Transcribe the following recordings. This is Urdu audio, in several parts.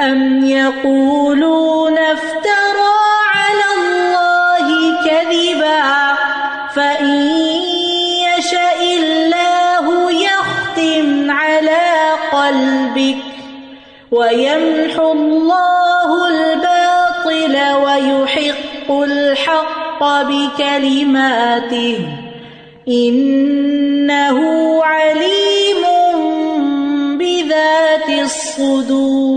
أم يقولون افترى على الله كذبا فإن يشأ الله يختم على قلبك ويمحو الله الباطل ويحق الحق بكلماته إنه عليم بذات الصدور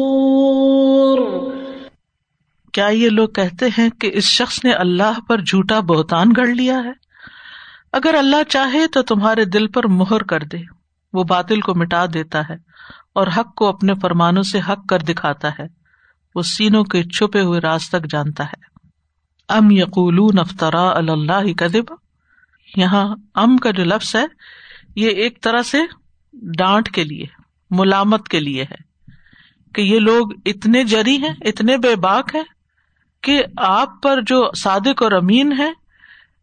کیا یہ لوگ کہتے ہیں کہ اس شخص نے اللہ پر جھوٹا بہتان گڑ لیا ہے؟ اگر اللہ چاہے تو تمہارے دل پر مہر کر دے، وہ باطل کو مٹا دیتا ہے اور حق کو اپنے فرمانوں سے حق کر دکھاتا ہے، وہ سینوں کے چھپے ہوئے راز تک جانتا ہے۔ ام یقول افطرا اللہ کدب یہاں ام کا جو لفظ ہے، یہ ایک طرح سے ڈانٹ کے لیے، ملامت کے لیے ہے کہ یہ لوگ اتنے جری ہیں، اتنے بے باک ہیں کہ آپ پر جو صادق اور امین ہے،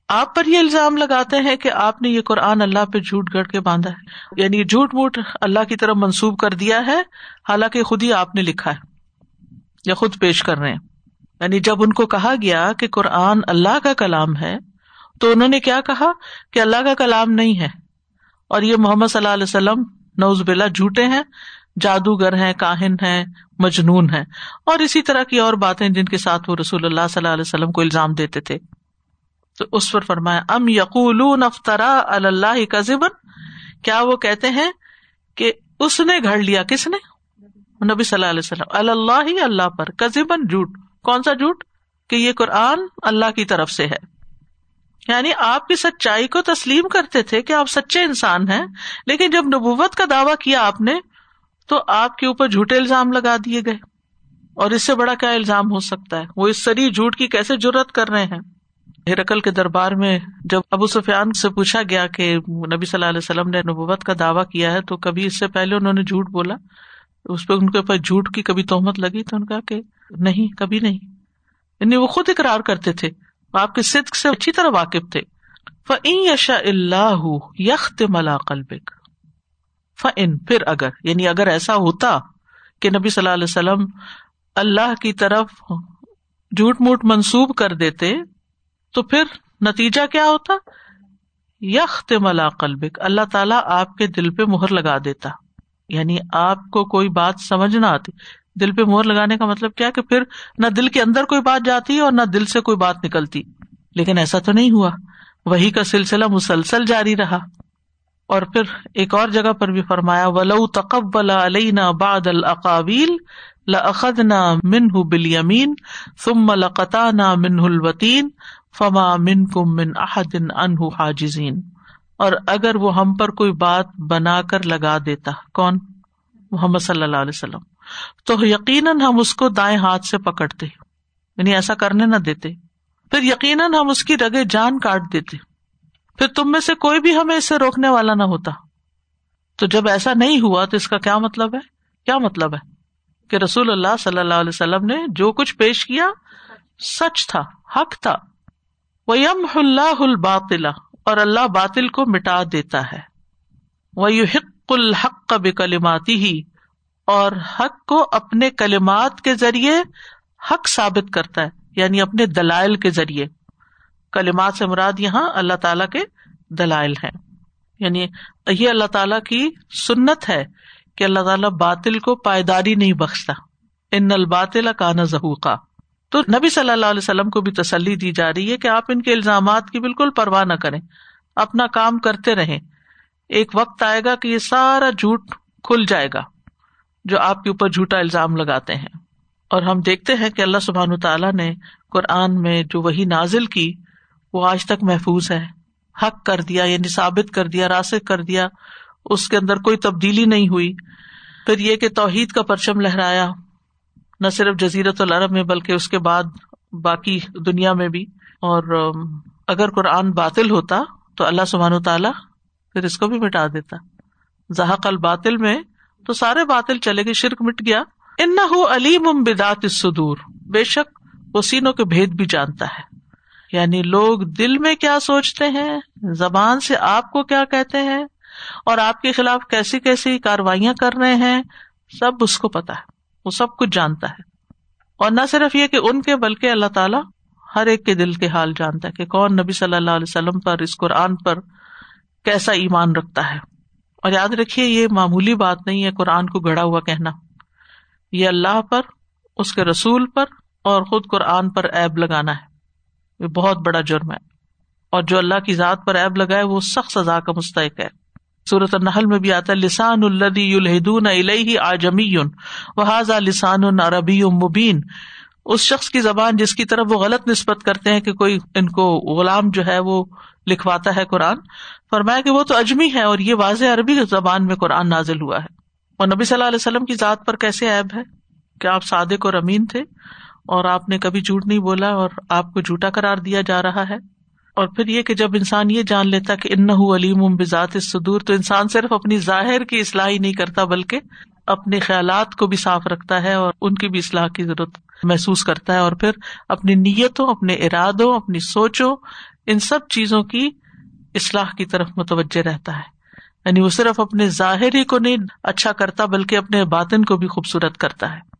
آپ پر یہ الزام لگاتے ہیں کہ آپ نے یہ قرآن اللہ پہ جھوٹ گڑ کے باندھا ہے۔ یعنی جھوٹ موٹ اللہ کی طرف منسوب کر دیا ہے، حالانکہ خود ہی آپ نے لکھا ہے یا خود پیش کر رہے ہیں۔ یعنی جب ان کو کہا گیا کہ قرآن اللہ کا کلام ہے، تو انہوں نے کیا کہا؟ کہ اللہ کا کلام نہیں ہے۔ اور یہ محمد صلی اللہ علیہ وسلم نوز بلا جھوٹے ہیں۔ جادوگر ہیں، کاہن ہیں، مجنون ہیں۔ اور اسی طرح کی اور باتیں جن کے ساتھ وہ رسول اللہ صلی اللہ علیہ وسلم کو الزام دیتے تھے۔ تو اس پر فرمایا، ام یقول افطرا اللہ کا کیا وہ کہتے ہیں کہ اس نے گھڑ لیا؟ کس نے؟ نبی صلی اللہ علیہ وسلم۔ اللہ ہی اللہ پر۔ کزبن جھوٹ۔ کون سا جھوٹ؟ کہ یہ قرآن اللہ کی طرف سے ہے۔ یعنی آپ کی سچائی کو تسلیم کرتے تھے کہ آپ سچے انسان ہیں، لیکن جب نبوت کا دعوی کیا آپ نے تو آپ کے اوپر جھوٹے الزام لگا دیے گئے۔ اور اس سے بڑا کیا الزام ہو سکتا ہے؟ وہ اس سری جھوٹ کی کیسے ضرورت کر رہے ہیں؟ ہرکل کے دربار میں جب ابو سفیان سے پوچھا گیا کہ نبی صلی اللہ علیہ وسلم نے نبوت کا دعویٰ کیا ہے، تو کبھی اس سے پہلے انہوں نے جھوٹ بولا؟ اس پہ ان کے اوپر جھوٹ کی کبھی توہمت لگی؟ تو ان کا کہ نہیں، کبھی نہیں۔ یعنی وہ خود اقرار کرتے تھے۔ آپ کے صدق سے اچھی طرح واقف تھے۔ فعین یشا اللہ یخت ملا قلبک۔ فن پھر اگر یعنی اگر ایسا ہوتا کہ نبی صلی اللہ علیہ وسلم اللہ کی طرف جھوٹ موٹ منسوب کر دیتے، تو پھر نتیجہ کیا ہوتا؟ یخت ملا قلبک، اللہ تعالیٰ آپ کے دل پہ مہر لگا دیتا۔ یعنی آپ کو کوئی بات سمجھ نہ آتی۔ دل پہ مہر لگانے کا مطلب کیا کہ پھر نہ دل کے اندر کوئی بات جاتی اور نہ دل سے کوئی بات نکلتی۔ لیکن ایسا تو نہیں ہوا۔ وہی کا سلسلہ مسلسل جاری رہا۔ اور پھر ایک اور جگہ پر بھی فرمایا، ولو تقبل علینا بعد العقاویل لأخذنا منه باليمين ثم لقطعنا منه الوتين فما منكم من احد عنه حاجزين۔ اور اگر وہ ہم پر کوئی بات بنا کر لگا دیتا، کون؟ محمد صلی اللہ علیہ وسلم۔ تو یقیناً ہم اس کو دائیں ہاتھ سے پکڑتے یعنی ایسا کرنے نہ دیتے۔ پھر یقیناً ہم اس کی رگے جان کاٹ دیتے۔ پھر تم میں سے کوئی بھی ہمیں اس سے روکنے والا نہ ہوتا۔ تو جب ایسا نہیں ہوا تو اس کا کیا مطلب ہے؟ کیا مطلب ہے؟ کہ رسول اللہ صلی اللہ علیہ وسلم نے جو کچھ پیش کیا، سچ تھا، حق تھا۔ وہ یم اللہ الباطلا اور اللہ باطل کو مٹا دیتا ہے۔ وہ یو حق الحق کا بکلماتی ہی اور حق کو اپنے کلمات کے ذریعے حق ثابت کرتا ہے یعنی اپنے دلائل کے ذریعے۔ کلمات سے مراد یہاں اللہ تعالی کے دلائل ہیں۔ یعنی یہ اللہ تعالی کی سنت ہے کہ اللہ تعالیٰ باطل کو پائیداری نہیں بخشتا۔ ان الباطل کا نہ تو نبی صلی اللہ علیہ وسلم کو بھی تسلی دی جا رہی ہے کہ آپ ان کے الزامات کی بالکل پرواہ نہ کریں۔ اپنا کام کرتے رہیں۔ ایک وقت آئے گا کہ یہ سارا جھوٹ کھل جائے گا جو آپ کے اوپر جھوٹا الزام لگاتے ہیں۔ اور ہم دیکھتے ہیں کہ اللہ سبحان تعالیٰ نے قرآن میں جو وہی نازل کی وہ آج تک محفوظ ہے۔ حق کر دیا یعنی ثابت کر دیا راسک کر دیا، اس کے اندر کوئی تبدیلی نہیں ہوئی۔ پھر یہ کہ توحید کا پرچم لہرایا، نہ صرف جزیرت العرب میں، بلکہ اس کے بعد باقی دنیا میں بھی۔ اور اگر قرآن باطل ہوتا تو اللہ سبحان تعالیٰ پھر اس کو بھی مٹا دیتا۔ زحق الباطل میں تو سارے باطل چلے گئے، شرک مٹ گیا۔ ان نہ علیم بدات سدور بے شک وہ سینوں کے بھید بھی جانتا ہے۔ یعنی لوگ دل میں کیا سوچتے ہیں؟ زبان سے آپ کو کیا کہتے ہیں؟ اور آپ کے خلاف کیسی کیسی کاروائیاں کر رہے ہیں؟ سب اس کو پتا ہے، وہ سب کچھ جانتا ہے۔ اور نہ صرف یہ کہ ان کے، بلکہ اللہ تعالیٰ ہر ایک کے دل کے حال جانتا ہے کہ کون نبی صلی اللہ علیہ وسلم پر، اس قرآن پر کیسا ایمان رکھتا ہے۔ اور یاد رکھیے، یہ معمولی بات نہیں ہے قرآن کو گڑا ہوا کہنا۔ یہ اللہ پر، اس کے رسول پر اور خود قرآن پر ایب لگانا ہے۔ یہ بہت بڑا جرم ہے۔ اور جو اللہ کی ذات پر ایب لگائے وہ سخت سزا کا مستحق ہے۔ صورت النحل میں بھی آتا ہے، لسان الدی الحدون علیہ آجمی وہ لسان عربی مبین۔ اس شخص کی زبان جس کی طرف وہ غلط نسبت کرتے ہیں کہ کوئی ان کو غلام جو ہے وہ لکھواتا ہے قرآن، فرمایا کہ وہ تو اجمی ہے اور یہ واضح عربی زبان میں قرآن نازل ہوا ہے۔ اور نبی صلی اللہ علیہ وسلم کی ذات پر کیسے عیب ہے؟ کہ آپ صادق اور امین تھے؟ اور آپ نے کبھی جھوٹ نہیں بولا اور آپ کو جھوٹا قرار دیا جا رہا ہے؟ اور پھر یہ کہ جب انسان یہ جان لیتا کہ ان علیم بذات صدور تو انسان صرف اپنی ظاہر کی اصلاح ہی نہیں کرتا، بلکہ اپنے خیالات کو بھی صاف رکھتا ہے اور ان کی بھی اصلاح کی ضرورت محسوس کرتا ہے۔ اور پھر اپنی نیتوں، اپنے ارادوں، اپنی سوچوں، ان سب چیزوں کی اصلاح کی طرف متوجہ رہتا ہے۔ یعنی وہ صرف اپنے ظاہری کو نہیں اچھا کرتا، بلکہ اپنے باطن کو بھی خوبصورت کرتا ہے۔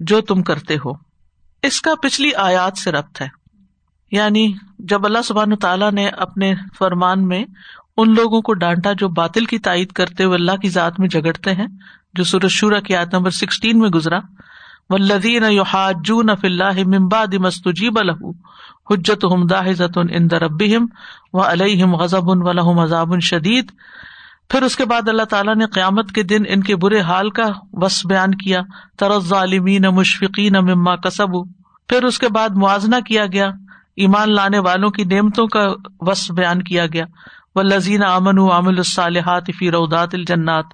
جو تم کرتے ہو۔ اس کا پچھلی آیات سے ربط ہے۔ یعنی جب اللہ سبحان تعالیٰ نے اپنے فرمان میں ان لوگوں کو ڈانٹا جو باطل کی تائید کرتے ہوئے اللہ کی ذات میں جگڑتے ہیں، جو سورج شورا کی آیت نمبر سکسٹین میں گزرا و لدین اللہ الح حجت ہم داحت ان ربیم و علیہم غزب و عذاب شدید پھر اس کے بعد اللہ تعالیٰ نے قیامت کے دن ان کے برے حال کا وس بیان کیا۔ طرز ظالمین مشفقین مما کسب پھر اس کے بعد موازنہ کیا گیا۔ ایمان لانے والوں کی نعمتوں کا وس بیان کیا گیا۔ و لذین امن عامل الصالحات فی رودات الجنات۔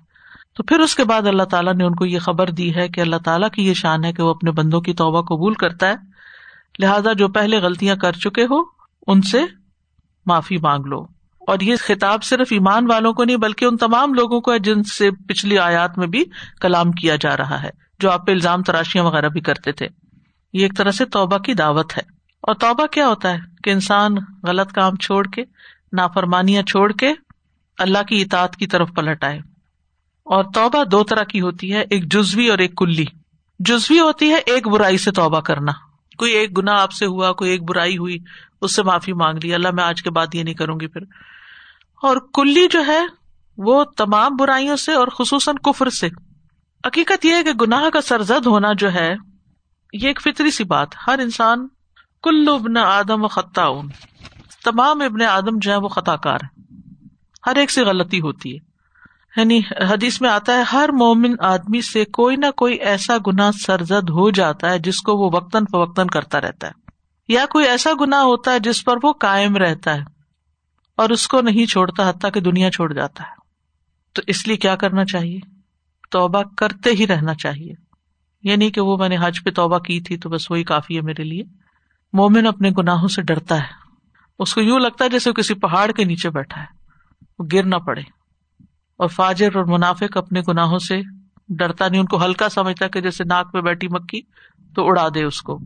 تو پھر اس کے بعد اللہ تعالیٰ نے ان کو یہ خبر دی ہے کہ اللہ تعالیٰ کی یہ شان ہے کہ وہ اپنے بندوں کی توبہ قبول کرتا ہے۔ لہٰذا جو پہلے غلطیاں کر چکے ہو، ان سے معافی مانگ لو۔ اور یہ خطاب صرف ایمان والوں کو نہیں، بلکہ ان تمام لوگوں کو ہے جن سے پچھلی آیات میں بھی کلام کیا جا رہا ہے، جو آپ پہ الزام تراشیاں وغیرہ بھی کرتے تھے۔ یہ ایک طرح سے توبہ کی دعوت ہے۔ اور توبہ کیا ہوتا ہے؟ کہ انسان غلط کام چھوڑ کے، نافرمانیاں چھوڑ کے اللہ کی اطاعت کی طرف پلٹ آئے۔ اور توبہ دو طرح کی ہوتی ہے، ایک جزوی اور ایک کلی۔ جزوی ہوتی ہے ایک برائی سے توبہ کرنا۔ کوئی ایک گنا آپ سے ہوا، کوئی ایک برائی ہوئی، اس سے معافی مانگ لی، اللہ میں آج کے بعد یہ نہیں کروں گی پھر۔ اور کلی جو ہے وہ تمام برائیوں سے اور خصوصاً کفر سے۔ حقیقت یہ ہے کہ گناہ کا سرزد ہونا جو ہے، یہ ایک فطری سی بات۔ ہر انسان، کل ابن آدم و خطا تمام ابن آدم جو ہے وہ خطا کار ہر ایک سے غلطی ہوتی ہے۔ یعنی حدیث میں آتا ہے، ہر مومن آدمی سے کوئی نہ کوئی ایسا گنا سرزد ہو جاتا ہے جس کو وہ وقتاً فوقتاً کرتا رہتا ہے۔ یا کوئی ایسا گنا ہوتا ہے جس پر وہ کائم رہتا ہے۔ اور اس کو نہیں چھوڑتا حتیٰ کہ دنیا چھوڑ جاتا ہے۔ تو اس لیے کیا کرنا چاہیے؟ توبہ کرتے ہی رہنا چاہیے۔ یہ نہیں کہ وہ میں نے حج پہ توبہ کی تھی تو بس وہی کافی ہے میرے لیے۔ مومن اپنے گناہوں سے ڈرتا ہے۔ اس کو یوں لگتا ہے جیسے وہ کسی پہاڑ کے نیچے بیٹھا ہے۔ وہ گر نہ پڑے۔ اور فاجر اور منافق اپنے گناہوں سے ڈرتا نہیں، ان کو ہلکا سمجھتا کہ جیسے ناک پہ بیٹھی مکی تو اڑا دے اس کو۔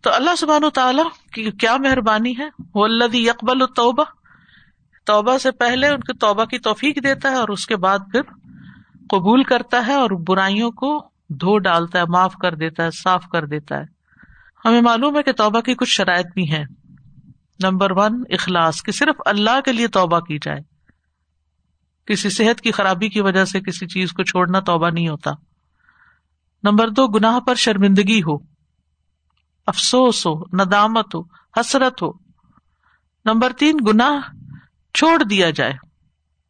تو اللہ سبحان و تعالیٰ کی کیا مہربانی ہے؟ وہ اللہ یکبل توبہ توبہ سے پہلے ان کی توبہ کی توفیق دیتا ہے اور اس کے بعد پھر قبول کرتا ہے اور برائیوں کو دھو ڈالتا ہے، معاف کر دیتا ہے، صاف کر دیتا ہے۔ ہمیں معلوم ہے کہ توبہ کی کچھ شرائط بھی ہیں۔ نمبر ون، اخلاص، کہ صرف اللہ کے لیے توبہ کی جائے۔ کسی صحت کی خرابی کی وجہ سے کسی چیز کو چھوڑنا توبہ نہیں ہوتا۔ نمبر دو، گناہ پر شرمندگی ہو۔ افسوس ہو، ندامت ہو، حسرت ہو۔ نمبر تین، گناہ چھوڑ دیا جائے۔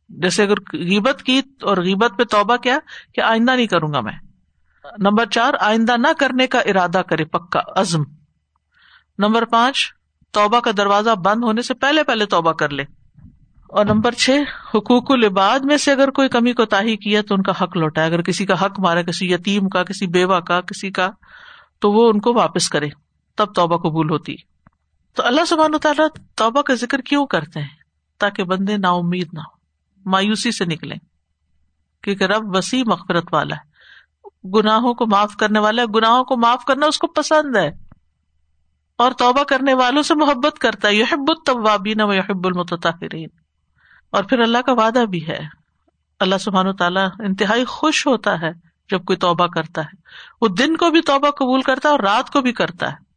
جیسے اگر غیبت کی اور غیبت پہ توبہ کیا کہ آئندہ نہیں کروں گا میں۔ نمبر چار، آئندہ نہ کرنے کا ارادہ کرے، پکا، عزم۔ نمبر پانچ، توبہ کا دروازہ بند ہونے سے پہلے پہلے توبہ کر لے۔ اور نمبر چھ، حقوق العباد میں سے اگر کوئی کمی کو تاہی کیا تو ان کا حق لوٹائے۔ اگر کسی کا حق مارا کسی یتیم کا، کسی بیوہ کا، کسی کا، تو وہ ان کو واپس کرے۔ تب توبہ قبول ہوتی۔ تو اللہ سبحان تعالیٰ توبہ کا ذکر کیوں کرتے ہیں؟ تاکہ بندے نا امید نہ ہو مایوسی سے نکلے کیونکہ رب وسیع مغفرت والا ہے۔ گناہوں کو معاف کرنے والا ہے۔ گناہوں کو معاف کرنا اس کو پسند ہے۔ اور توبہ کرنے والوں سے محبت کرتا ہے۔ یحب التوابین و یحب المتطہرین۔ اور پھر اللہ کا وعدہ بھی ہے۔ اللہ سبحان و تعالیٰ انتہائی خوش ہوتا ہے جب کوئی توبہ کرتا ہے۔ وہ دن کو بھی توبہ قبول کرتا ہے اور رات کو بھی کرتا ہے۔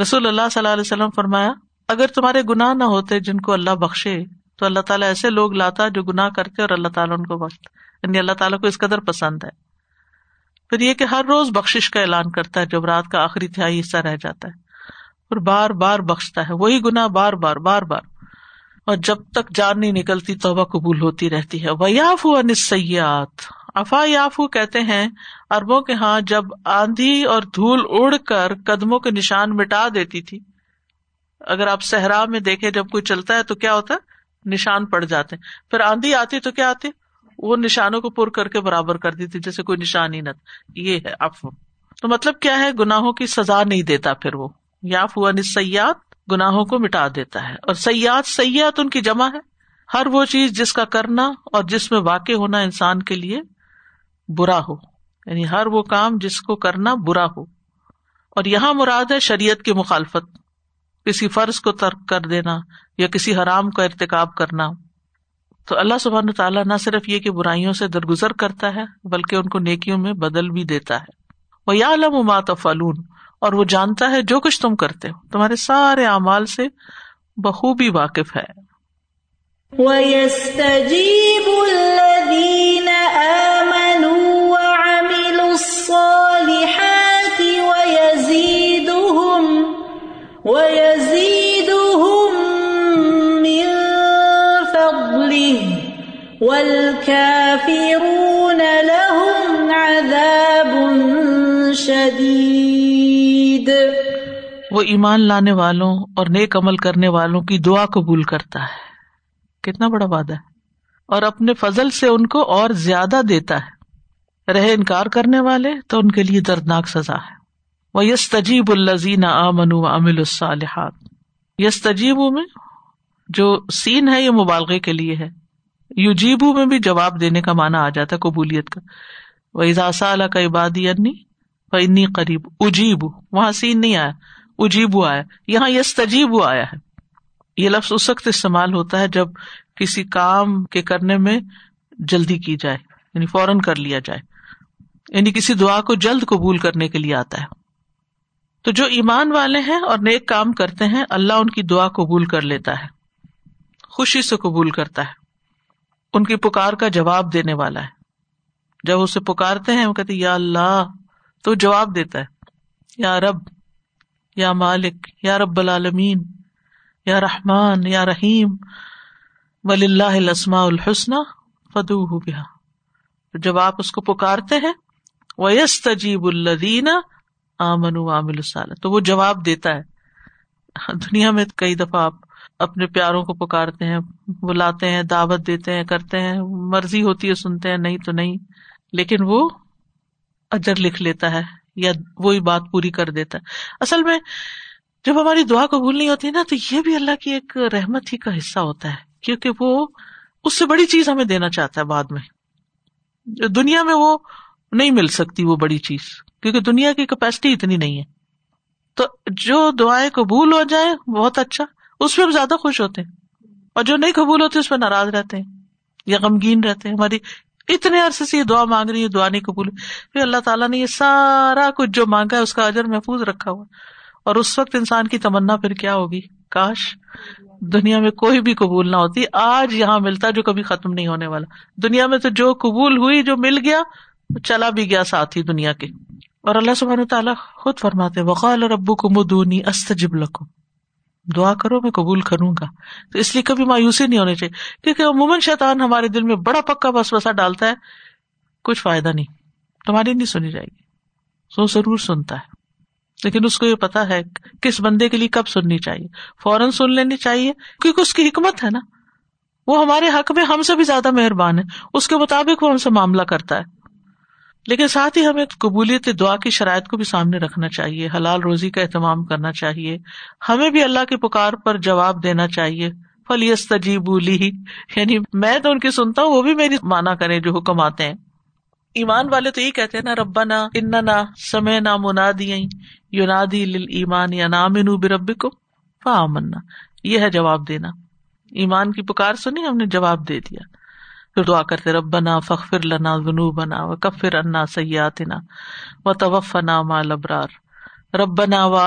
رسول اللہ صلی اللہ علیہ وسلم فرمایا اگر تمہارے گناہ نہ ہوتے جن کو اللہ بخشے، تو اللہ تعالیٰ ایسے لوگ لاتا جو گناہ کرتے اور اللہ تعالیٰ ان کو بخشتا یعنی اللہ تعالیٰ کو اس قدر پسند ہے۔ پھر یہ کہ ہر روز بخش کا اعلان کرتا ہے جب رات کا آخری تہائی حصہ رہ جاتا ہے۔ اور بار بار بخشتا ہے۔ وہی گنا بار بار بار بار۔ اور جب تک جان نہیں نکلتی، توبہ قبول ہوتی رہتی ہے۔ ویاف نسیات افا یافو کہتے ہیں اربوں کے ہاں جب آندھی اور دھول اڑ کر قدموں کے نشان مٹا دیتی تھی اگر آپ صحرا میں دیکھے جب کوئی چلتا ہے تو کیا ہوتا ہے؟ نشان پڑ جاتے ہیں۔ پھر آندھی آتی تو کیا آتی؟ وہ نشانوں کو پر کر کے برابر کر دیتی، جیسے کوئی نشان ہی نہ یہ ہے افو تو مطلب کیا ہے؟ گناہوں کی سزا نہیں دیتا پھر وہ۔ یاف ہوا نسیات گناہوں کو مٹا دیتا ہے۔ اور سیاحت سیاحت ان کی جمع ہے۔ ہر وہ چیز جس کا کرنا اور جس میں واقع ہونا انسان کے لیے برا ہو۔ یعنی ہر وہ کام جس کو کرنا برا ہو۔ اور یہاں مراد ہے شریعت کی مخالفت۔ کسی فرض کو ترک کر دینا یا کسی حرام کا ارتقاب کرنا، تو اللہ سبحان تعالیٰ نہ صرف یہ کہ برائیوں سے درگزر کرتا ہے، بلکہ ان کو نیکیوں میں بدل بھی دیتا ہے۔ وہ یا علم مات فلون اور وہ جانتا ہے جو کچھ تم کرتے ہو۔ تمہارے سارے اعمال سے بخوبی واقف ہے۔ وَيَسْتَجِيبُ الَّذِينَ آمَنُوا وَعَمِلُوا الصَّالِحَاتِ وَيَزِيدُهُمْ مِن فَضْلِهِ وَالْكَافِرُونَ لَهُمْ عَذَابٌ شَدِيدٌ وہ ایمان لانے والوں اور نیک عمل کرنے والوں کی دعا قبول کرتا ہے۔ کتنا بڑا وعدہ ہے۔ اور اپنے فضل سے ان کو اور زیادہ دیتا ہے۔ رہے انکار کرنے والے تو ان کے لیے دردناک سزا ہے۔ وہ یس تجیب الزین امن امل الصالحات۔ یس تجیبو میں جو سین ہے یہ مبالغے کے لیے ہے۔ یو جیبو میں بھی جواب دینے کا مانا آ جاتا ہے قبولیت کا۔ وہ اضاسا کا عبادی انی و انی قریب اجیب وہاں سین نہیں آیا۔ اجیبو آیا۔ یہاں یس تجیب آیا ہے۔ یہ لفظ اس وقت استعمال ہوتا ہے جب کسی کام کے کرنے میں جلدی کی جائے یعنی فوراً کر لیا جائے۔ یعنی کسی دعا کو جلد قبول کرنے کے لیے آتا ہے۔ تو جو ایمان والے ہیں اور نیک کام کرتے ہیں، اللہ ان کی دعا قبول کر لیتا ہے۔ خوشی سے قبول کرتا ہے۔ ان کی پکار کا جواب دینے والا ہے۔ جب اسے پکارتے ہیں، وہ کہتے یا اللہ، تو جواب دیتا ہے۔ یا رب، یا مالک، یا رب العالمین، یا رحمان، یا رحیم ولی اللہ السما الحسن فدو بیا جب آپ اس کو پکارتے ہیں ویس تجیب الدین آمن عامل الصال تو وہ جواب دیتا ہے۔ دنیا میں کئی دفعہ آپ اپنے پیاروں کو پکارتے ہیں، بلاتے ہیں، دعوت دیتے ہیں، کرتے ہیں۔ مرضی ہوتی ہے، سنتے ہیں، نہیں تو نہیں۔ لیکن وہ اجر لکھ لیتا ہے یا وہی بات پوری کر دیتا ہے۔ اصل میں جب ہماری دعا قبول نہیں ہوتی نا، تو یہ بھی اللہ کی ایک رحمت ہی کا حصہ ہوتا ہے۔ کیونکہ وہ اس سے بڑی چیز ہمیں دینا چاہتا ہے بعد میں۔ دنیا میں وہ نہیں مل سکتی، وہ بڑی چیز۔ کیونکہ دنیا کی کیپیسٹی اتنی نہیں ہے۔ تو جو دعائیں قبول ہو جائے بہت اچھا۔ اس پہ ہم زیادہ خوش ہوتے ہیں۔ اور جو نہیں قبول ہوتے، اس پہ ناراض رہتے ہیں۔ یا غمگین رہتے ہیں۔ ہماری اتنے عرصے سے یہ دعا مانگ رہی ہے دعا نہیں قبول پھر اللہ تعالیٰ نے یہ سارا کچھ جو مانگا ہے، اس کا اجر محفوظ رکھا ہوا۔ اور اس وقت انسان کی تمنا پھر کیا ہوگی؟ کاش دنیا میں کوئی بھی قبول نہ ہوتی۔ آج یہاں ملتا جو کبھی ختم نہیں ہونے والا۔ دنیا میں تو جو قبول ہوئی، جو مل گیا چلا بھی گیا ساتھ ہی دنیا کے۔ اور اللہ سبحانہ تعالیٰ خود فرماتے وقال ربو کو مدونی استجب لکھو دعا کرو، میں قبول کروں گا۔ تو اس لیے کبھی مایوسی نہیں ہونی چاہیے، کیونکہ عموماً شیطان ہمارے دل میں بڑا پکا بس بسا ڈالتا ہے، کچھ فائدہ نہیں۔ تمہاری نہیں سنی جائے گی۔ سو ضرور سنتا ہے۔ لیکن اس کو یہ پتا ہے کس بندے کے لیے کب سننی چاہیے۔ فوراً سن لینی چاہیے، کیونکہ اس کی حکمت ہے نا۔ وہ ہمارے حق میں ہم سے بھی زیادہ مہربان ہے۔ اس کے مطابق وہ ہم سے معاملہ کرتا ہے۔ لیکن ساتھ ہی ہمیں قبولیت دعا کی شرائط کو بھی سامنے رکھنا چاہیے، حلال روزی کا اہتمام کرنا چاہیے، ہمیں بھی اللہ کی پکار پر جواب دینا چاہیے۔ فلیس بولی یعنی میں تو ان کی سنتا ہوں، وہ بھی میری مانا کرے جو حکم آتے ہیں۔ ایمان والے تو یہ کہتے ہیں نا ربا نا ان نہ سمے نہ منادی یونادی ایمان یا نام برب کو فامنا یہ ہے جواب دینا۔ ایمان کی پکار سنی، ہم نے جواب دے دیا۔ پھر دعا کرتے رب بنا فخر لنا ذنو بنا و کفر انا سیاتنا و توفنا ما لبرار رب بنا و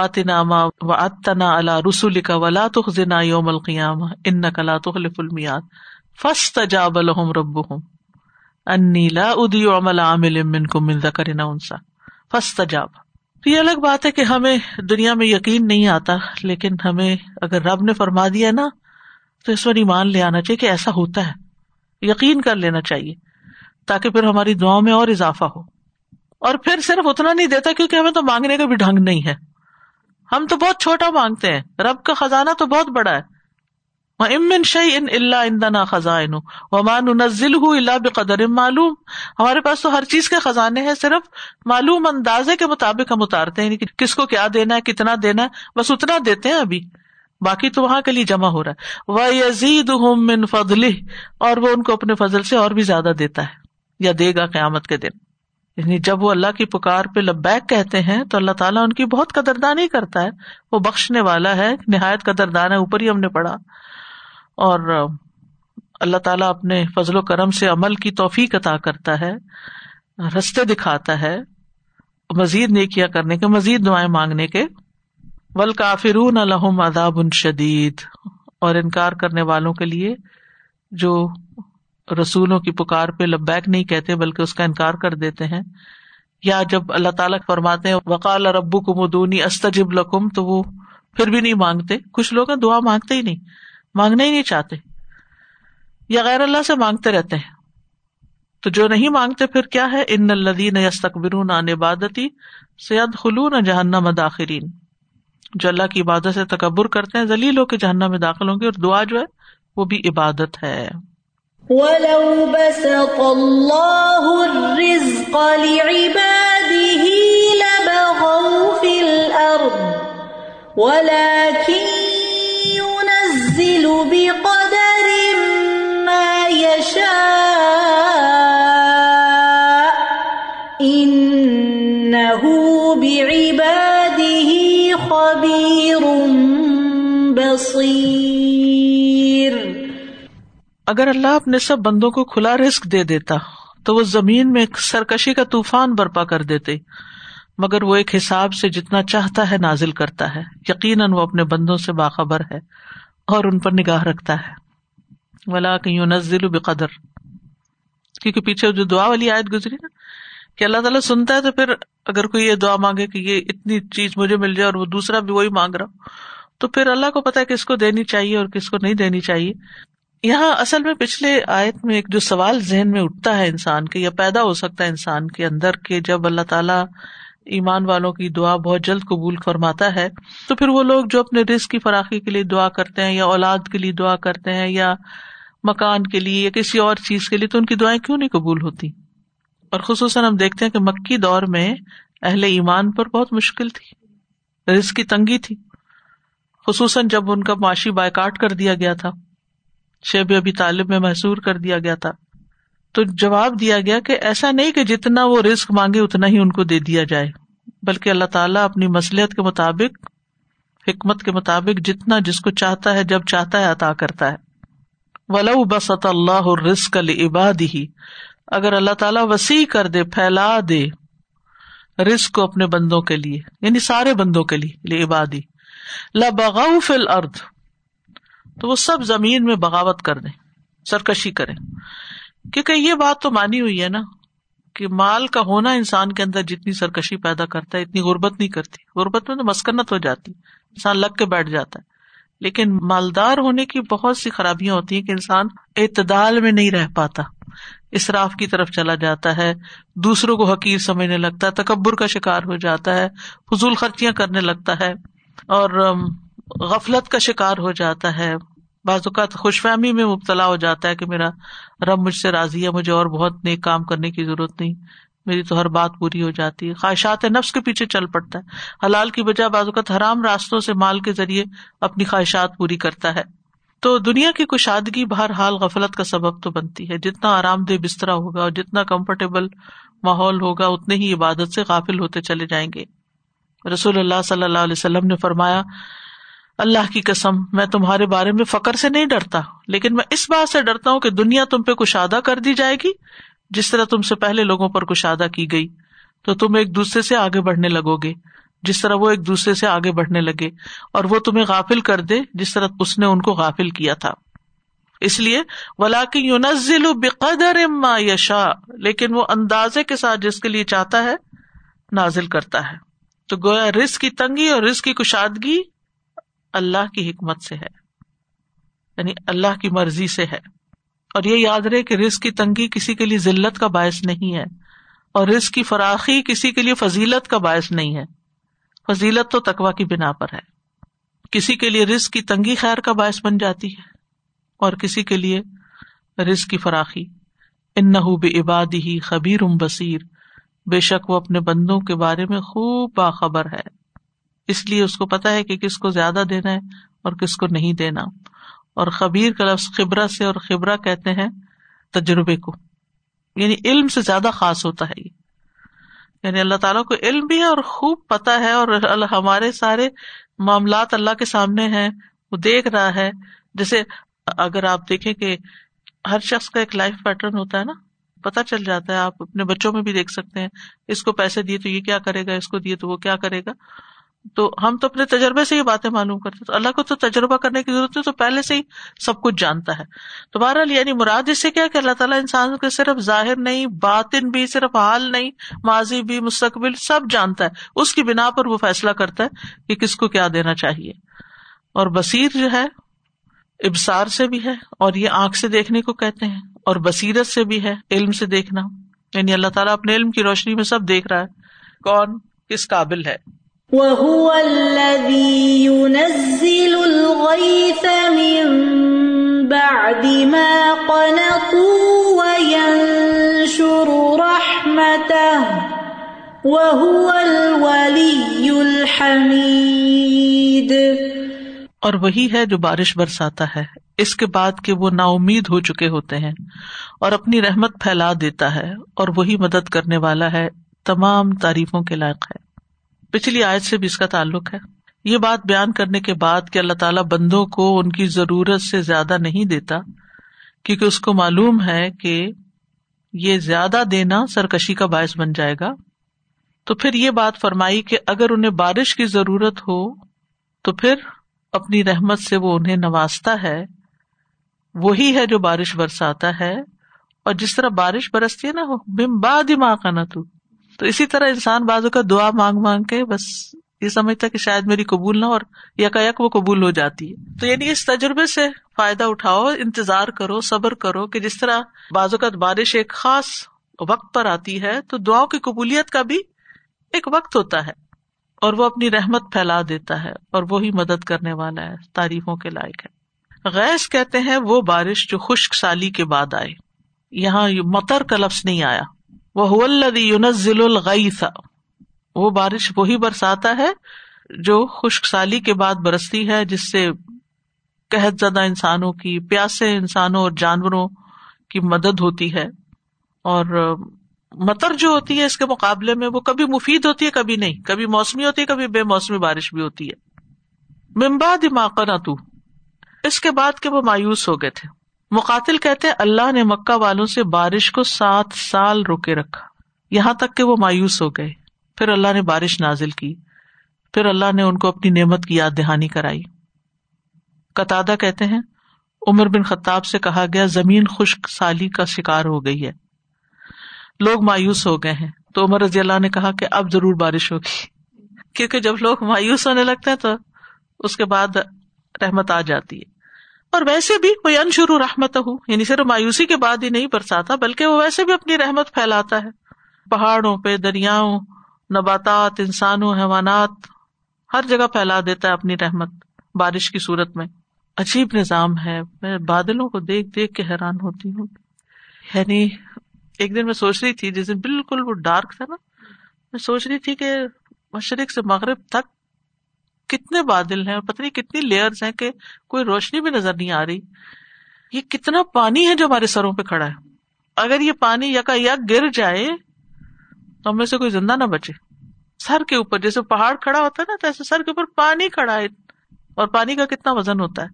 ما و اتنا اللہ رسول کا ولا تخزنا یوم القیام ان کلا تخلف المیاد فاستجاب لهم ربهم. انی لا ادی عمل عامل منکم من ذکر انسا. فاستجاب. تو یہ الگ بات ہے کہ ہمیں دنیا میں یقین نہیں آتا، لیکن ہمیں اگر رب نے فرما دیا نا، تو اس پر ایمان لے آنا چاہیے کہ ایسا ہوتا ہے. یقین کر لینا چاہیے تاکہ پھر ہماری دعاؤں میں اور اضافہ ہو۔ اور پھر صرف اتنا نہیں دیتا کیونکہ ہمیں تو مانگنے کا بھی ڈھنگ نہیں ہے۔ ہم تو بہت چھوٹا مانگتے ہیں۔ رب کا خزانہ تو بہت بڑا ہے۔ امن شعی ان اللہ اندنا خزان ومان نزل اللہ بقدر معلوم۔ ہمارے پاس تو ہر چیز کے خزانے ہیں، صرف معلوم اندازے کے مطابق ہم اتارتے ہیں۔ یعنی کس کو کیا دینا ہے، کتنا دینا ہے، بس اتنا دیتے ہیں ابھی۔ باقی تو وہاں کے لیے جمع ہو رہا ہے۔ وہ یزید من فضل اور وہ ان کو اپنے فضل سے اور بھی زیادہ دیتا ہے، یا دے گا قیامت کے دن۔ یعنی جب وہ اللہ کی پکار پہ لبیک کہتے ہیں، تو اللہ تعالیٰ ان کی بہت قدردانی کرتا ہے۔ وہ بخشنے والا ہے، نہایت قدردان ہے، اوپر ہی ہم نے پڑھا۔ اور اللہ تعالیٰ اپنے فضل و کرم سے عمل کی توفیق عطا کرتا ہے، رستے دکھاتا ہے، مزید نیکیاں کرنے کے، مزید دعائیں مانگنے کے۔ ول کافرون الحم اداب ان شدید اور انکار کرنے والوں کے لیے جو رسولوں کی پکار پہ لبیک نہیں کہتے بلکہ اس کا انکار کر دیتے ہیں۔ یا جب اللہ تعالیٰ فرماتے ہیں وکال ربو کو مدونی استجب لکم، تو وہ پھر بھی نہیں مانگتے۔ کچھ لوگ دعا مانگتے ہی نہیں مانگنا ہی نہیں چاہتے۔ یا غیر اللہ سے مانگتے رہتے ہیں۔ تو جو نہیں مانگتے، پھر کیا ہے؟ ان الدین یستقبرون عن عبادتی سید خلون جہنم داخرین۔ جو اللہ کی عبادت سے تکبر کرتے ہیں، ذلیل ہو کے جہنم میں داخل ہوں گے اور دعا جو ہے، وہ بھی عبادت ہے۔ وَلَوْ بَسَطَ اللَّهُ الرِّزْقَ لِعِبَادِهِ لَبَغَوْا فِي الْأَرْضِ، وَلَكِنْ يُنَزِّلُ بِقَدْرِ خبير بصير اگر اللہ اپنے سب بندوں کو کھلا رسک دے دیتا، تو وہ زمین میں ایک سرکشی کا طوفان برپا کر دیتے۔ مگر وہ ایک حساب سے جتنا چاہتا ہے نازل کرتا ہے۔ یقیناً وہ اپنے بندوں سے باخبر ہے اور ان پر نگاہ رکھتا ہے۔ ولا نزل بقدر۔ کیونکہ پیچھے جو دعا والی آیت گزری نا، کہ اللہ تعالیٰ سنتا ہے تو پھر اگر کوئی یہ دعا مانگے کہ یہ اتنی چیز مجھے مل جائے اور وہ دوسرا بھی وہی مانگ رہا تو پھر اللہ کو پتا ہے کس کو دینی چاہیے اور کس کو نہیں دینی چاہیے۔ یہاں اصل میں پچھلے آیت میں ایک جو سوال ذہن میں اٹھتا ہے انسان کے یا پیدا ہو سکتا ہے انسان کے اندر کہ جب اللہ تعالیٰ ایمان والوں کی دعا بہت جلد قبول فرماتا ہے، تو پھر وہ لوگ جو اپنے رزق کی فراخی کے لیے دعا کرتے ہیں یا اولاد کے لیے دعا کرتے ہیں یا مکان کے لیے یا کسی اور چیز کے لیے، تو ان کی دعائیں کیوں نہیں قبول ہوتی؟ اور خصوصاً ہم دیکھتے ہیں کہ مکی دور میں اہل ایمان پر بہت مشکل تھی، رزق کی تنگی تھی۔ خصوصاً جب ان کا معاشی بائیکاٹ کر دیا گیا تھا، شیب ابھی طالب میں محسور کر دیا گیا تھا۔ تو جواب دیا گیا کہ ایسا نہیں کہ جتنا وہ رسک مانگے اتنا ہی ان کو دے دیا جائے، بلکہ اللہ تعالیٰ اپنی مسلحت کے مطابق، حکمت کے مطابق جتنا جس کو چاہتا ہے، جب چاہتا ہے عطا کرتا ہے۔ ولو بسط اللہ رسک عباد ہی اگر اللہ تعالیٰ وسیع کر دے، پھیلا دے رسک کو اپنے بندوں کے لیے یعنی سارے بندوں کے لیے عبادی۔ لبغ فل ارد تو وہ سب زمین میں بغاوت کر دیں، سرکشی کریں۔ کیونکہ یہ بات تو مانی ہوئی ہے نا کہ مال کا ہونا انسان کے اندر جتنی سرکشی پیدا کرتا ہے، اتنی غربت نہیں کرتی۔ غربت میں تو مسکنت ہو جاتی، انسان لگ کے بیٹھ جاتا ہے۔ لیکن مالدار ہونے کی بہت سی خرابیاں ہوتی ہیں کہ انسان اعتدال میں نہیں رہ پاتا۔ اصراف کی طرف چلا جاتا ہے، دوسروں کو حقیر سمجھنے لگتا ہے، تکبر کا شکار ہو جاتا ہے، فضول خرچیاں کرنے لگتا ہے اور غفلت کا شکار ہو جاتا ہے۔ بعض اوقات خوش فہمی میں مبتلا ہو جاتا ہے کہ میرا رب مجھ سے راضی ہے، مجھے اور بہت نیک کام کرنے کی ضرورت نہیں۔ میری تو ہر بات پوری ہو جاتی ہے۔ خواہشات نفس کے پیچھے چل پڑتا ہے۔ حلال کی بجائے بعض اوقات حرام راستوں سے مال کے ذریعے اپنی خواہشات پوری کرتا ہے۔ تو دنیا کی کشادگی بہر حال غفلت کا سبب تو بنتی ہے۔ جتنا آرام دہ بستر ہوگا اور جتنا کمفرٹیبل ماحول ہوگا اتنے ہی عبادت سے غافل ہوتے چلے جائیں گے۔ رسول اللہ صلی اللہ علیہ وسلم نے فرمایا، اللہ کی قسم، میں تمہارے بارے میں فخر سے نہیں ڈرتا، لیکن میں اس بات سے ڈرتا ہوں کہ دنیا تم پہ کشادہ کر دی جائے گی، جس طرح تم سے پہلے لوگوں پر کشادہ کی گئی، تو تم ایک دوسرے سے آگے بڑھنے لگو گے۔ جس طرح وہ ایک دوسرے سے آگے بڑھنے لگے اور وہ تمہیں غافل کر دے جس طرح اس نے ان کو غافل کیا تھا۔ اس لیے ولاک یونزل بقدر اما یشا لیکن وہ اندازے کے ساتھ جس کے لیے چاہتا ہے، نازل کرتا ہے۔ تو گویا رسک کی تنگی اور رسک کی کشادگی اللہ کی حکمت سے ہے۔ یعنی اللہ کی مرضی سے ہے۔ اور یہ یاد رہے کہ رسک کی تنگی کسی کے لیے ذلت کا باعث نہیں ہے اور رسک کی فراخی کسی کے لیے فضیلت کا باعث نہیں ہے۔ فضیلت تو تقوا کی بنا پر ہے۔ کسی کے لیے رسک کی تنگی خیر کا باعث بن جاتی ہے اور کسی کے لیے رزق کی فراخی۔ ان نہ عبادی ہی خبیر ام بصیر۔ بے شک وہ اپنے بندوں کے بارے میں خوب باخبر ہے۔ اس لیے اس کو پتا ہے کہ کس کو زیادہ دینا ہے اور کس کو نہیں دینا۔ اور خبیر کا لفظ خبرہ سے اور خبرہ کہتے ہیں تجربے کو۔ یعنی علم سے زیادہ خاص ہوتا ہے۔ یعنی اللہ تعالیٰ کو علم بھی ہے اور خوب پتا ہے اور ہمارے سارے معاملات اللہ کے سامنے ہیں، وہ دیکھ رہا ہے۔ جیسے اگر آپ دیکھیں کہ ہر شخص کا ایک لائف پیٹرن ہوتا ہے نا پتا چل جاتا ہے، آپ اپنے بچوں میں بھی دیکھ سکتے ہیں، اس کو پیسے دیے تو یہ کیا کرے گا، اس کو دیے تو وہ کیا کرے گا۔ تو ہم تو اپنے تجربے سے یہ باتیں معلوم کرتے تو اللہ کو تو تجربہ کرنے کی ضرورت ہے تو پہلے سے ہی سب کچھ جانتا ہے۔ تو بہرحال یعنی مراد اس سے کیا کہ اللہ تعالیٰ انسان کے صرف ظاہر نہیں، باطن بھی، صرف حال نہیں، ماضی بھی، مستقبل سب جانتا ہے۔ اس کی بنا پر وہ فیصلہ کرتا ہے کہ کس کو کیا دینا چاہیے۔ اور بصیر جو ہے ابسار سے بھی ہے، اور یہ آنکھ سے دیکھنے کو کہتے ہیں، اور بصیرت سے بھی ہے، علم سے دیکھنا۔ یعنی اللہ تعالیٰ اپنے علم کی روشنی میں سب دیکھ رہا ہے۔ کون؟ کس قابل ہے؟ وَهُوَ الَّذِي يُنَزِّلُ الْغَيْثَ مِن بَعْدِ مَا قَنَطُوا وَيَنشُرُ رَحْمَتَهُ وَهُوَ الْوَلِيُّ الْحَمِيدُ. اور وہی ہے جو بارش برساتا ہے، اس کے بعد کہ وہ نا امید ہو چکے ہوتے ہیں اور اپنی رحمت پھیلا دیتا ہے اور وہی مدد کرنے والا ہے، تمام تعریفوں کے لائق ہے۔ پچھلی آیت سے بھی اس کا تعلق ہے۔ یہ بات بیان کرنے کے بعد کہ اللہ تعالیٰ بندوں کو ان کی ضرورت سے زیادہ نہیں دیتا، کیونکہ اس کو معلوم ہے کہ یہ زیادہ دینا سرکشی کا باعث بن جائے گا۔ تو پھر یہ بات فرمائی کہ اگر انہیں بارش کی ضرورت ہو، تو پھر اپنی رحمت سے وہ انہیں نوازتا ہے۔ وہی ہے جو بارش برساتا ہے، اور جس طرح بارش برستی ہے نا بم باد ہی ماں کا نہ تو تو اسی طرح انسان بازو کا دعا مانگ مانگ کے بس یہ سمجھتا کہ شاید میری قبول نہ اور یک وہ قبول ہو جاتی ہے۔ تو یعنی اس تجربے سے فائدہ اٹھاؤ، انتظار کرو، صبر کرو کہ جس طرح بازو کا بارش ایک خاص وقت پر آتی ہے تو دعاؤں کی قبولیت کا بھی ایک وقت ہوتا ہے اور وہ اپنی رحمت پھیلا دیتا ہے اور وہی مدد کرنے والا ہے، تعریفوں کے لائق ہے۔ گیس کہتے ہیں وہ بارش جو خشک سالی کے بعد آئے یہاں متر کا لفظ نہیں آیا۔ وہ یونزل الغیث۔ وہ بارش وہی برساتا ہے جو خشک سالی کے بعد برستی ہے، جس سے قحط زدہ انسانوں کی، پیاسے انسانوں اور جانوروں کی مدد ہوتی ہے۔ اور متر جو ہوتی ہے اس کے مقابلے میں وہ کبھی مفید ہوتی ہے، کبھی نہیں۔ کبھی موسمی ہوتی ہے، کبھی بے موسمی بارش بھی ہوتی ہے۔ ممباد ماقنا تو اس کے بعد کے وہ مایوس ہو گئے تھے۔ مقاتل کہتے اللہ نے مکہ والوں سے بارش کو سات سال روکے رکھا۔ یہاں تک کہ وہ مایوس ہو گئے۔ پھر اللہ نے بارش نازل کی۔ پھر اللہ نے ان کو اپنی نعمت کی یاد دہانی کرائی۔ قطع کہتے ہیں، عمر بن خطاب سے کہا گیا، زمین خشک سالی کا شکار ہو گئی ہے۔ لوگ مایوس ہو گئے ہیں۔ تو عمر رضی اللہ نے کہا کہ اب ضرور بارش ہوگی۔ کیونکہ جب لوگ مایوس ہونے لگتے ہیں تو اس کے بعد رحمت آ جاتی ہے۔ اور ویسے بھی وہ انشرو رحمت ہو یعنی صرف مایوسی کے بعد ہی نہیں برساتا، بلکہ وہ ویسے بھی اپنی رحمت پھیلاتا ہے۔ پہاڑوں پہ، دریاؤں، نباتات، انسانوں، حیوانات، ہر جگہ پھیلا دیتا ہے اپنی رحمت۔ بارش کی صورت میں۔ عجیب نظام ہے۔ میں بادلوں کو دیکھ دیکھ کے حیران ہوتی ہوں۔ یعنی ایک دن میں سوچ رہی تھی، جس دن بالکل وہ ڈارک تھا نا، میں سوچ رہی تھی کہ مشرق سے مغرب تک کتنے بادل ہیں اور پتہ نہیں کتنی لیئرز ہیں کہ کوئی روشنی بھی نظر نہیں آ رہی۔ یہ کتنا پانی ہے جو ہمارے سروں پہ کھڑا ہے۔ اگر یہ پانی یکا یک گر جائے تو ہم میں سے کوئی زندہ نہ بچے۔ سر کے اوپر، جیسے پہاڑ کھڑا ہوتا ہے نا، تو ایسے سر کے اوپر پانی کھڑا ہے۔ اور پانی کا کتنا وزن ہوتا ہے۔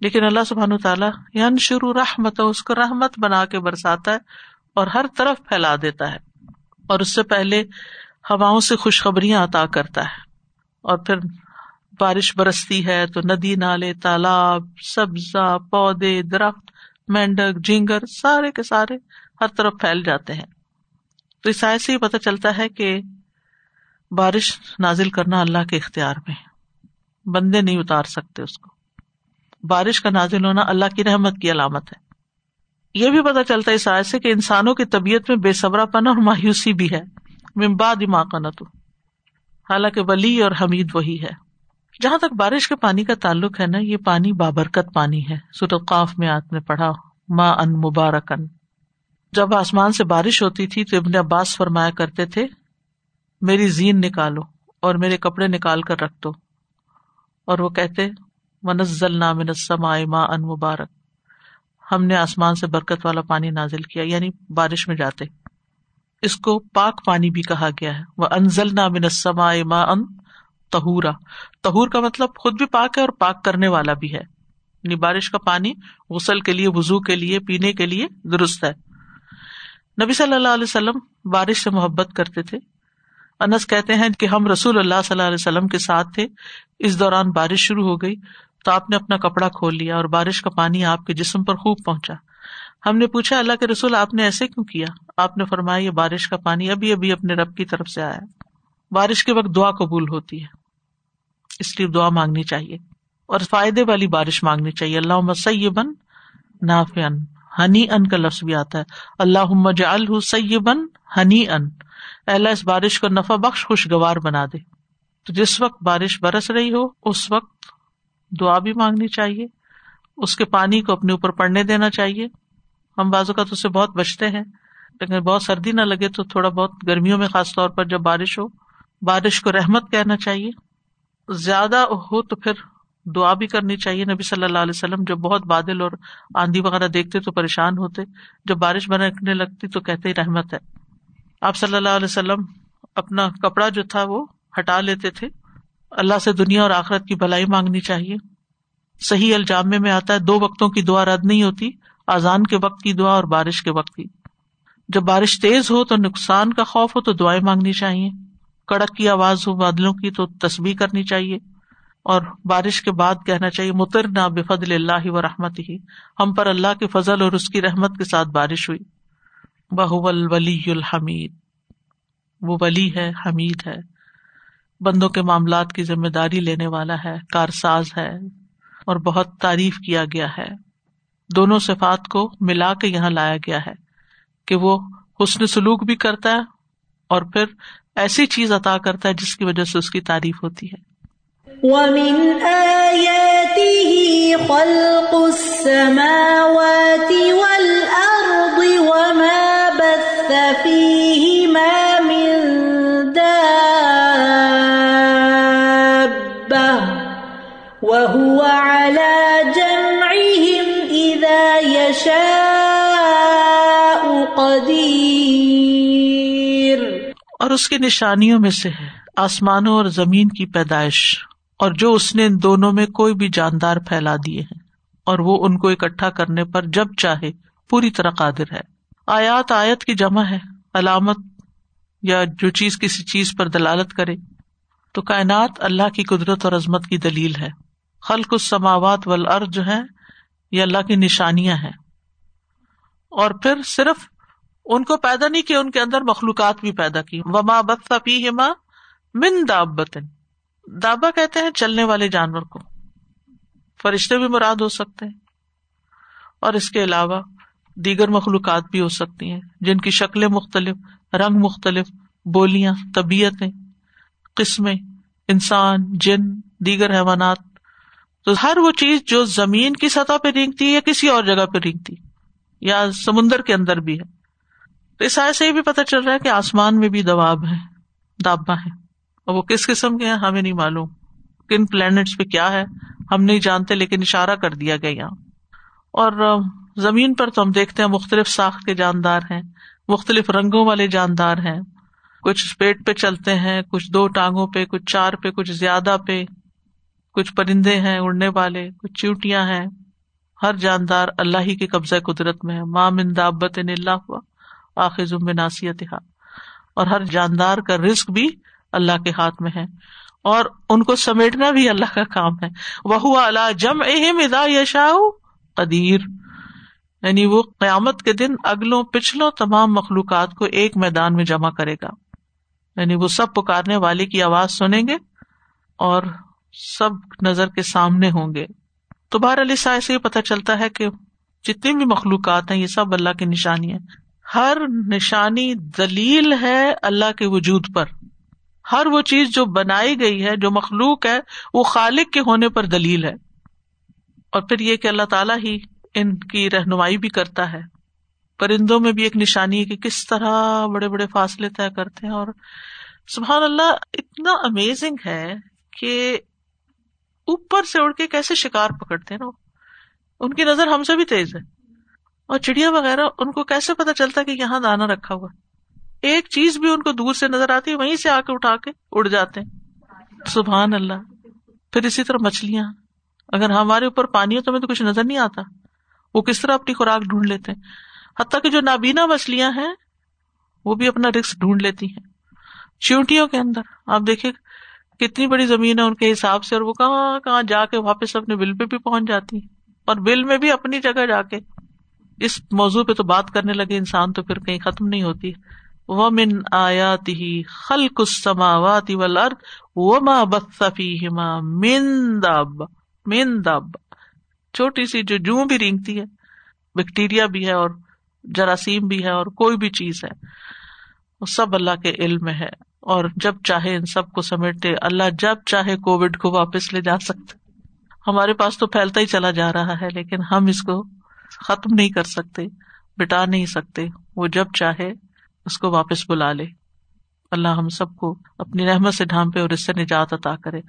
لیکن اللہ سبحان تعالیٰ یعنی شروع رحمت اس کو رحمت بنا کے برساتا ہے اور ہر طرف پھیلا دیتا ہے۔ اور اس سے پہلے ہواؤں سے خوشخبریاں عطا کرتا ہے۔ اور پھر بارش برستی ہے تو ندی، نالے، تالاب، سبزہ، پودے، درخت، مینڈک جینگر سارے کے سارے ہر طرف پھیل جاتے ہیں۔ تو اس سے ہی پتہ چلتا ہے کہ بارش نازل کرنا اللہ کے اختیار میں بندے نہیں اتار سکتے اس کو۔ بارش کا نازل ہونا اللہ کی رحمت کی علامت ہے۔ یہ بھی پتا چلتا ہے اس آئے سے کہ انسانوں کی طبیعت میں بے صبرا پن اور مایوسی بھی ہے۔ ممبا دماغ کا نہ تو حالانکہ ولی اور حمید وہی ہے۔ جہاں تک بارش کے پانی کا تعلق ہے نا، یہ پانی بابرکت پانی ہے۔ قاف میں آپ نے پڑھا ماں ان مبارکن۔ جب آسمان سے بارش ہوتی تھی تو ابن عباس فرمایا کرتے تھے، میری زین نکالو اور میرے کپڑے نکال کر رکھ دو۔ اور وہ کہتے منزل نام السماء ماں ان مبارک ہم نے آسمان سے برکت والا پانی نازل کیا یعنی بارش میں جاتے۔ اس کو پاک پانی بھی کہا گیا ہے۔ وہ انزل نام السماء ماء ان تہورا تہور کا مطلب خود بھی پاک ہے اور پاک کرنے والا بھی ہے۔ یعنی بارش کا پانی غسل کے لیے وزو کے لیے، پینے کے لیے درست ہے۔ نبی صلی اللہ علیہ وسلم بارش سے محبت کرتے تھے۔ انس کہتے ہیں کہ ہم رسول اللہ صلی اللہ علیہ وسلم کے ساتھ تھے۔ اس دوران بارش شروع ہو گئی تو آپ نے اپنا کپڑا کھول لیا اور بارش کا پانی آپ کے جسم پر خوب پہنچا۔ ہم نے پوچھا، اللہ کے رسول، آپ نے ایسے کیوں کیا؟ آپ نے فرمایا، یہ بارش کا پانی ابھی ابھی اپنے رب کی طرف سے آیا۔ بارش کے وقت دعا قبول ہوتی ہے۔ اس لیے دعا مانگنی چاہیے اور فائدے والی بارش مانگنی چاہیے۔ اللہ سیبن ناف ان ہنی ان کا لفظ بھی آتا ہے۔ اللہ جعل سیبن ہنی ان اللہ، اس بارش کو نفع بخش، خوشگوار بنا دے۔ تو جس وقت بارش برس رہی ہو، اس وقت دعا بھی مانگنی چاہیے۔ اس کے پانی کو اپنے اوپر پڑنے دینا چاہیے۔ ہم بازو کا تو اسے بہت بچتے ہیں، لیکن بہت سردی نہ لگے تو تھوڑا بہت گرمیوں میں خاص طور پر جب بارش ہو، بارش کو رحمت کہنا چاہیے۔ زیادہ ہو تو پھر دعا بھی کرنی چاہیے نبی صلی اللہ علیہ وسلم جب بہت بادل اور آندھی وغیرہ دیکھتے تو پریشان ہوتے، جب بارش بننے لگتی تو کہتے رحمت ہے۔ آپ صلی اللہ علیہ وسلم اپنا کپڑا جو تھا وہ ہٹا لیتے تھے۔ اللہ سے دنیا اور آخرت کی بھلائی مانگنی چاہیے۔ صحیح الجام میں آتا ہے، دو وقتوں کی دعا رد نہیں ہوتی آزان کے وقت کی دعا اور بارش کے وقت کی۔ جب بارش تیز ہو تو نقصان کا خوف ہو تو دعائیں مانگنی چاہیے۔ کڑک کی آواز ہو بادلوں کی تو تصویر کرنی چاہیے اور بارش کے بعد کہنا چاہیے متر نہ بفضل اللہ و رحمت ہی ہم پر اللہ کے فضل اور اس کی رحمت کے ساتھ بارش ہوئی۔ بہ الولی الحمید۔ وہ ولی ہے، حمید ہے۔ بندوں کے معاملات کی ذمہ داری لینے والا ہے، کارساز ہے اور بہت تعریف کیا گیا ہے۔ دونوں صفات کو ملا کے یہاں لایا گیا ہے کہ وہ حسن سلوک بھی کرتا ہے اور پھر ایسی چیز عطا کرتا ہے جس کی وجہ سے اس کی تعریف ہوتی ہے۔ وَمِنْ آيَاتِهِ خَلْقُ السَّمَاوَاتِ وَالْأَرْضِ اس کی نشانیوں میں سے ہے، آسمانوں اور زمین کی پیدائش، اور جو اس نے ان دونوں میں کوئی بھی جاندار پھیلا دیے ہیں، اور وہ ان کو اکٹھا کرنے پر جب چاہے پوری طرح قادر ہے۔ آیات آیت کی جمع ہے، علامت یا جو چیز کسی چیز پر دلالت کرے، تو کائنات اللہ کی قدرت اور عظمت کی دلیل ہے۔ خلق السماوات والارض جو ہے، یہ اللہ کی نشانیاں ہیں۔ اور پھر صرف ان کو پیدا نہیں کیا، ان کے اندر مخلوقات بھی پیدا کی۔ وما بت ہما من دابتن دابا کہتے ہیں چلنے والے جانور کو۔ فرشتے بھی مراد ہو سکتے ہیں۔ اور اس کے علاوہ دیگر مخلوقات بھی ہو سکتی ہیں، جن کی شکلیں مختلف، رنگ مختلف، بولیاں، طبیعتیں، قسمیں، انسان، جن، دیگر حیوانات۔ تو ہر وہ چیز جو زمین کی سطح پہ رینگتی ہے یا کسی اور جگہ پہ رینگتی، یا سمندر کے اندر بھی ہے۔ تو اس آئے سے یہ بھی پتا چل رہا ہے کہ آسمان میں بھی دواب ہے دابا ہے اور وہ کس قسم کے ہیں؟ ہمیں نہیں معلوم۔ کن پلانٹس پہ کیا ہے؟ ہم نہیں جانتے، لیکن اشارہ کر دیا گیا۔ یہاں اور زمین پر تو ہم دیکھتے ہیں مختلف ساخت کے جاندار ہیں، مختلف رنگوں والے جاندار ہیں۔ کچھ پیٹ پہ چلتے ہیں، کچھ دو ٹانگوں پہ، کچھ چار پہ، کچھ زیادہ پہ۔ کچھ پرندے ہیں، اڑنے والے، کچھ چیوٹیاں ہیں۔ ہر جاندار اللہ ہی کے قبضۂ قدرت میں ہے۔ ماں من دابت اللہ ہوا۔ آخر ناسیت اور ہر جاندار کا رسک بھی اللہ کے ہاتھ میں ہے۔ اور ان کو سمیٹنا بھی اللہ کا کام ہے۔ وہ اللہ جم اہم ادا یشا قدیر۔ یعنی وہ قیامت کے دن اگلوں، پچھلوں تمام مخلوقات کو ایک میدان میں جمع کرے گا۔ یعنی وہ سب پکارنے والے کی آواز سنیں گے اور سب نظر کے سامنے ہوں گے۔ تو بہر علی سا سے پتہ چلتا ہے کہ جتنی بھی مخلوقات ہیں، یہ سب اللہ کی نشانی ہے ہر نشانی دلیل ہے اللہ کے وجود پر۔ ہر وہ چیز جو بنائی گئی ہے، جو مخلوق ہے، وہ خالق کے ہونے پر دلیل ہے۔ اور پھر یہ کہ اللہ تعالیٰ ہی ان کی رہنمائی بھی کرتا ہے۔ پرندوں میں بھی ایک نشانی ہے کہ کس طرح بڑے بڑے فاصلے طے کرتے ہیں۔ اور سبحان اللہ، اتنا امیزنگ ہے کہ اوپر سے اڑ کے کیسے شکار پکڑتے ہیں نا۔ ان کی نظر ہم سے بھی تیز ہے۔ اور چڑیا وغیرہ، ان کو کیسے پتا چلتا ہے کہ یہاں دانا رکھا ہوا؟ ایک چیز بھی ان کو دور سے نظر آتی ہے، وہیں سے آ کے اٹھا کے اڑ جاتے ہیں۔ سبحان اللہ۔ پھر اسی طرح مچھلیاں۔ اگر ہمارے اوپر پانی ہو تو ہمیں تو کچھ نظر نہیں آتا۔ وہ کس طرح اپنی خوراک ڈھونڈ لیتے ہیں؟ حتیٰ کہ جو نابینا مچھلیاں ہیں، وہ بھی اپنا رسک ڈھونڈ لیتی ہیں۔ چیونٹیوں کے اندر، آپ دیکھیں کتنی بڑی زمین ہے ان کے حساب سے اور وہ کہاں کہاں جا کے واپس اپنے بل پہ بھی پہنچ جاتی اور بل میں بھی اپنی جگہ جا کے اس موضوع پہ تو بات کرنے لگے، انسان تو پھر کہیں ختم نہیں ہوتی۔ وہ من آیات ہی خلق السماوات والارض وما بث فیہما من دب۔ من دب۔ چھوٹی سی جو جوں بھی رینگتی ہے، بیکٹیریا بھی ہے اور جراثیم بھی ہے اور کوئی بھی چیز ہے، وہ سب اللہ کے علم میں ہے۔ اور جب چاہے ان سب کو سمیٹے اللہ جب چاہے کووڈ کو واپس لے جا سکتے ہمارے پاس تو پھیلتا ہی چلا جا رہا ہے، لیکن ہم اس کو ختم نہیں کر سکتے بٹا نہیں سکتے۔ وہ جب چاہے، اس کو واپس بلا لے۔ اللہ ہم سب کو اپنی رحمت سے ڈھانپے اور اس سے نجات عطا کرے۔